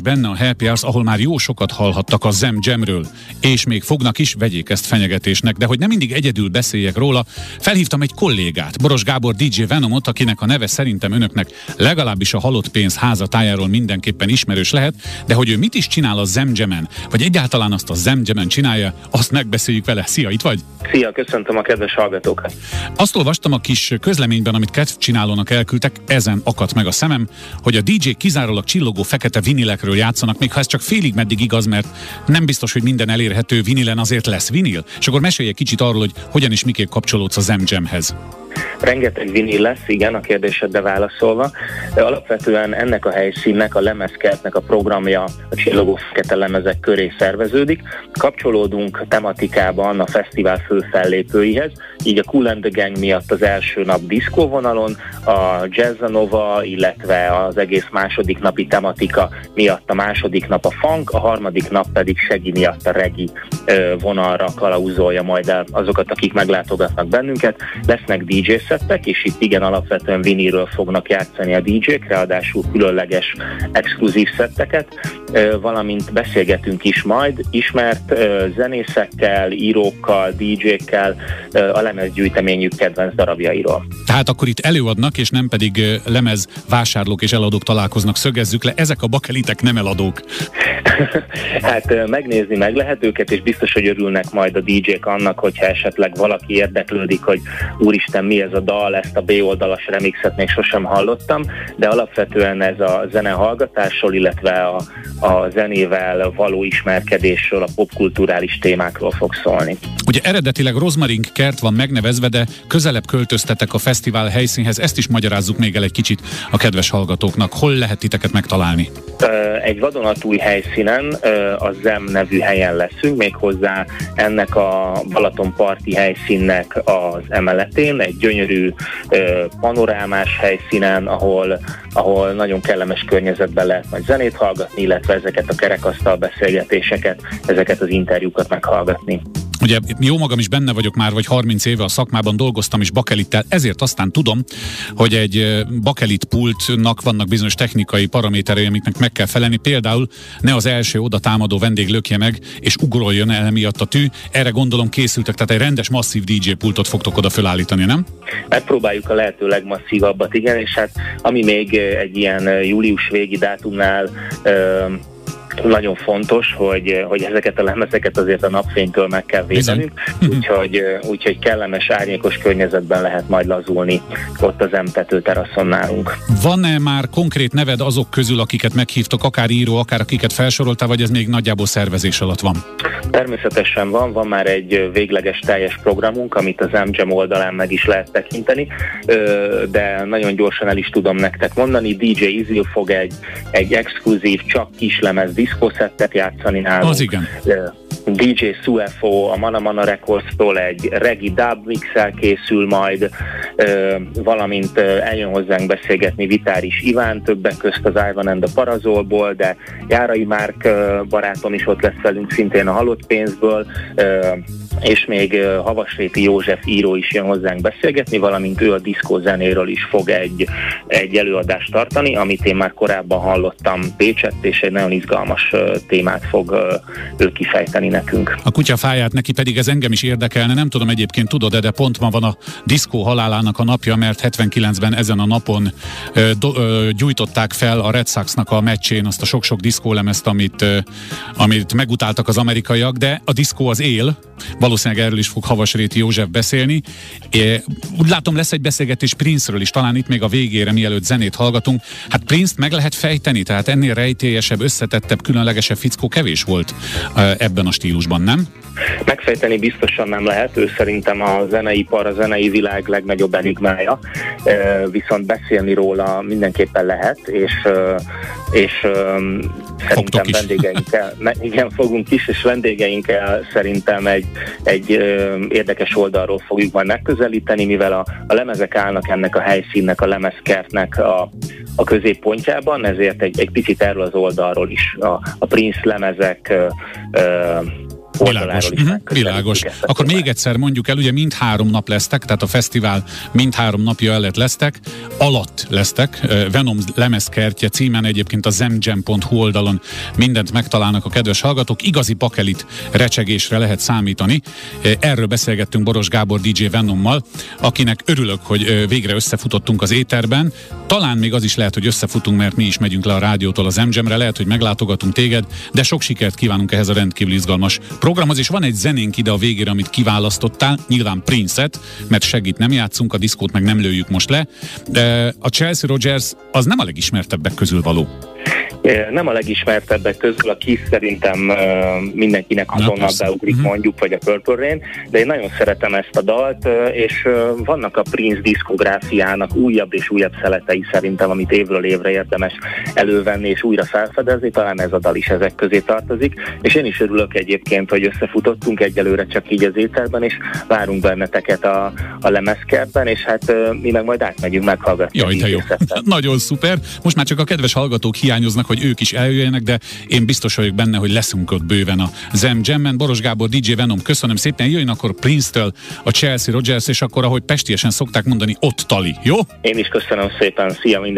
és benne a Happy Hours, ahol már jó sokat hallhattak a Zem Jamről, és még fognak is, vegyék ezt fenyegetésnek, de hogy nem mindig egyedül beszéljek róla, felhívtam egy kollégát, Boros Gábor DJ Venomot, akinek a neve szerintem önöknek legalábbis a halott pénz házatájáról mindenképpen ismerős lehet, de hogy ő mit is csinál a Zem Jamen, vagy egyáltalán azt a Zem Jamen csinálja, azt megbeszéljük vele. Szia, itt vagy? Szia, köszöntöm a kedves hallgatókat. Azt olvastam a kis közleményben, amit kedv csinálónak elküldtek, ezen akadt meg a szemem, hogy a DJ kizárólag csillogó fekete vinilekről játszanak, még ha ez csak félig meddig igaz, mert nem biztos, hogy minden elérhető vinilen azért lesz vinil. És akkor mesélj egy kicsit arról, hogy hogyan és miképp kapcsolódsz az MJM-hez. Rengeteg vinil lesz, igen, a kérdésedbe válaszolva. De alapvetően ennek a helyszínnek, a lemezkertnek a programja a csillogó fekete lemezek köré szerveződik. Kapcsolódunk tematikában a fesztivál fő fellépőihez, így a Cool and the Gang miatt az első nap diszkó vonalon, a Jazzanova, illetve az egész második napi tematika miatt a második nap a funk, a harmadik nap pedig segi miatt a regi vonalra kalauzolja majd el azokat, akik meglátogatnak bennünket. Lesznek DJ szettek, és itt igen alapvetően viniről fognak játszani a DJ-k, ráadásul különleges exkluzív szetteket, valamint beszélgetünk is majd ismert zenészekkel, írókkal, DJ-kkel a lemezgyűjteményük kedvenc darabjairól. Tehát akkor itt előadnak, és nem pedig lemez vásárlók és eladók találkoznak, szögezzük le, ezek a bakelitek nem eladók. hát megnézni meg lehet őket, és biztos, hogy örülnek majd a DJ-k annak, hogyha esetleg valaki érdeklődik, hogy úristen, mi ez a dal, ezt a B oldalas remixet még sosem hallottam, de alapvetően ez a zene hallgatásról, illetve a, a zenével való ismerkedésről, a popkulturális témákról fog szólni. Ugye eredetileg Rozmarink kert van megnevezve, de közelebb költöztetek a fesztivál helyszínhez, ezt is magyarázzuk még el egy kicsit a kedves hallgatóknak. Hol lehet titeket megtalálni? Egy vadonatúj helyszínen, a ZEM nevű helyen leszünk, méghozzá ennek a Balatonparti helyszínnek az emeletén, egy gyönyörű panorámás helyszínen, ahol, ahol nagyon kellemes környezetben lehet majd zenét hallgatni, illetve ezeket a kerekasztal beszélgetéseket, ezeket az interjúkat meghallgatni. Ugye jó magam is benne vagyok már, vagy 30 éve a szakmában dolgoztam is bakelittel, ezért aztán tudom, hogy egy bakelit pultnak vannak bizonyos technikai paraméterei, amiknek meg kell felelni. Például ne az első oda támadó vendég lökje meg, és ugroljon el miatt a tű. Erre gondolom készültek, tehát egy rendes masszív DJ pultot fogtok oda fölállítani, nem? Megpróbáljuk a lehető legmasszívabbat, igen, és hát ami még egy ilyen július végi dátumnál nagyon fontos, hogy, hogy ezeket a lemezeket azért a napfénytől meg kell védenünk, úgyhogy, úgyhogy kellemes, árnyékos környezetben lehet majd lazulni ott az emtető teraszon nálunk. Van-e már konkrét neved azok közül, akiket meghívtok, akár író, akár akiket felsoroltál, vagy ez még nagyjából szervezés alatt van? Természetesen van, van már egy végleges teljes programunk, amit az MGM oldalán meg is lehet tekinteni, de nagyon gyorsan el is tudom nektek mondani, DJ Izil fog egy, egy exkluzív, csak kislemez diszkószettet játszani nálunk. Az igen. DJ Suefo a Mana Mana Records-tól egy regi dub mixel készül majd, valamint eljön hozzánk beszélgetni Vitáris Iván, többek közt az Ivan and the Parazolból, de Járai Márk barátom is ott lesz velünk szintén a halott pénzből, és még Havasréti József író is jön hozzánk beszélgetni, valamint ő a diszkó zenéről is fog egy, egy előadást tartani, amit én már korábban hallottam Pécset, és egy nagyon izgalmas témát fog ő kifejteni nekünk. A kutya fáját neki pedig ez engem is érdekelne, nem tudom egyébként tudod de pont ma van a diszkó halálának a napja, mert 79-ben ezen a napon ö, do, ö, gyújtották fel a Red Sox-nak a meccsén azt a sok-sok diszkólemezt, amit, ö, amit megutáltak az amerikaiak, de a diszkó az él, valószínűleg erről is fog Havasréti József beszélni. É, úgy látom, lesz egy beszélgetés Prince-ről is, talán itt még a végére, mielőtt zenét hallgatunk. Hát Prince-t meg lehet fejteni, tehát ennél rejtélyesebb, összetettebb, különlegesebb fickó kevés volt ebben a stílusban, nem? Megfejteni biztosan nem lehet, ő szerintem a zeneipar, a zenei világ legnagyobb enigmája, viszont beszélni róla mindenképpen lehet, és, és szerintem vendégeinkkel, igen, fogunk is, és vendégeinkkel szerintem egy, egy érdekes oldalról fogjuk majd megközelíteni, mivel a, a lemezek állnak ennek a helyszínnek, a lemezkertnek a, a középpontjában, ezért egy, egy picit erről az oldalról is a, a Prince lemezek ö, ö, Világos. Uh-huh. Világos. Akkor még egyszer mondjuk el, ugye mind három nap lesztek, tehát a fesztivál mind három napja előtt lesztek, alatt lesztek, Venom lemezkertje címen egyébként a zemgem.hu oldalon mindent megtalálnak a kedves hallgatók, igazi pakelit recsegésre lehet számítani. Erről beszélgettünk Boros Gábor DJ Venommal, akinek örülök, hogy végre összefutottunk az éterben. Talán még az is lehet, hogy összefutunk, mert mi is megyünk le a rádiótól az MGM-re, lehet, hogy meglátogatunk téged, de sok sikert kívánunk ehhez a rendkívül izgalmas programhoz, és van egy zenénk ide a végére, amit kiválasztottál, nyilván Prince-et, mert segít nem játszunk, a diszkót meg nem lőjük most le. De a Chelsea Rogers az nem a legismertebbek közül való. Nem a legismertebbek közül, a Kiss szerintem mindenkinek azonnal beugrik uh-huh. mondjuk, vagy a Purple Rain, de én nagyon szeretem ezt a dalt, és vannak a Prince diszkográfiának újabb és újabb szeletei szerintem, amit évről évre érdemes elővenni és újra felfedezni, talán ez a dal is ezek közé tartozik, és én is örülök egyébként, hogy összefutottunk egyelőre csak így az ételben, és várunk benneteket a, a lemezkertben, és hát mi meg majd átmegyünk meghallgatni. Jaj, de jó. Nagyon szuper. Most már csak a kedves hallgatók hiányoznak, hogy ők is eljöjjenek, de én biztos vagyok benne, hogy leszünk ott bőven a Zem Jammen. Boros Gábor, DJ Venom, köszönöm szépen, jöjjön akkor Prince-től a Chelsea Rogers, és akkor, ahogy pestiesen szokták mondani, ott tali, jó? Én is köszönöm szépen, szia minden